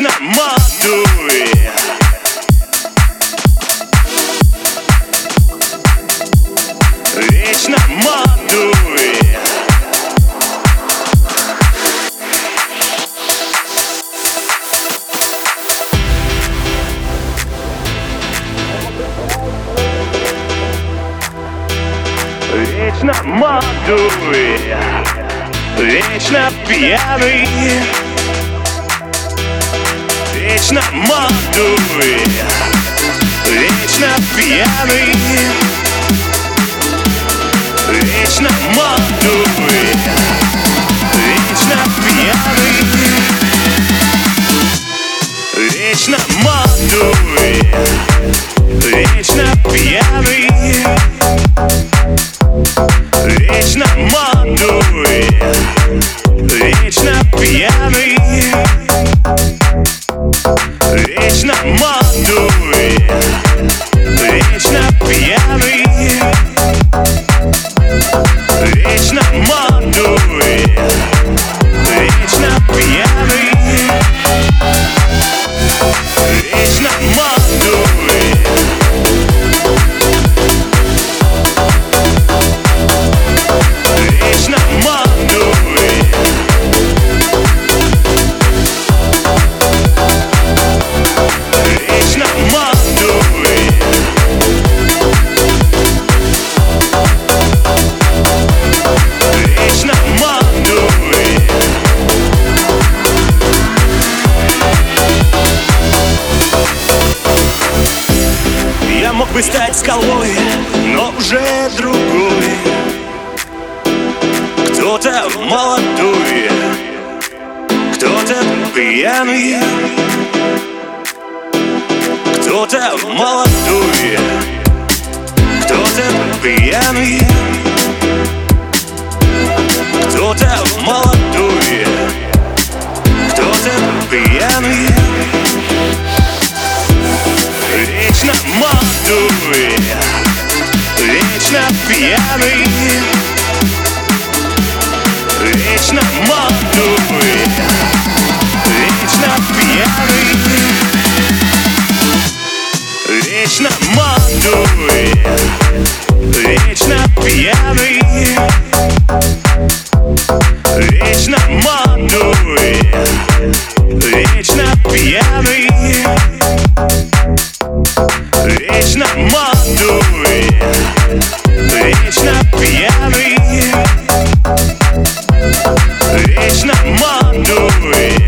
молодой Вечно молодой Вечно молодой Вечно пьяный Вечно молодой Вечно пьяный. Вечно молодой Вечно пьяный. Вечно молодой Вечно пьяный. Вечно молодой бы стать скалой, но уже другой. Кто-то молодой, кто-то пьяный. Кто-то молодой, кто-то пьяный. Кто-то молодой, кто-то пьяный молодой, вечно пьяный. Вечно молодой, вечно пьяный. Вечно молодой do.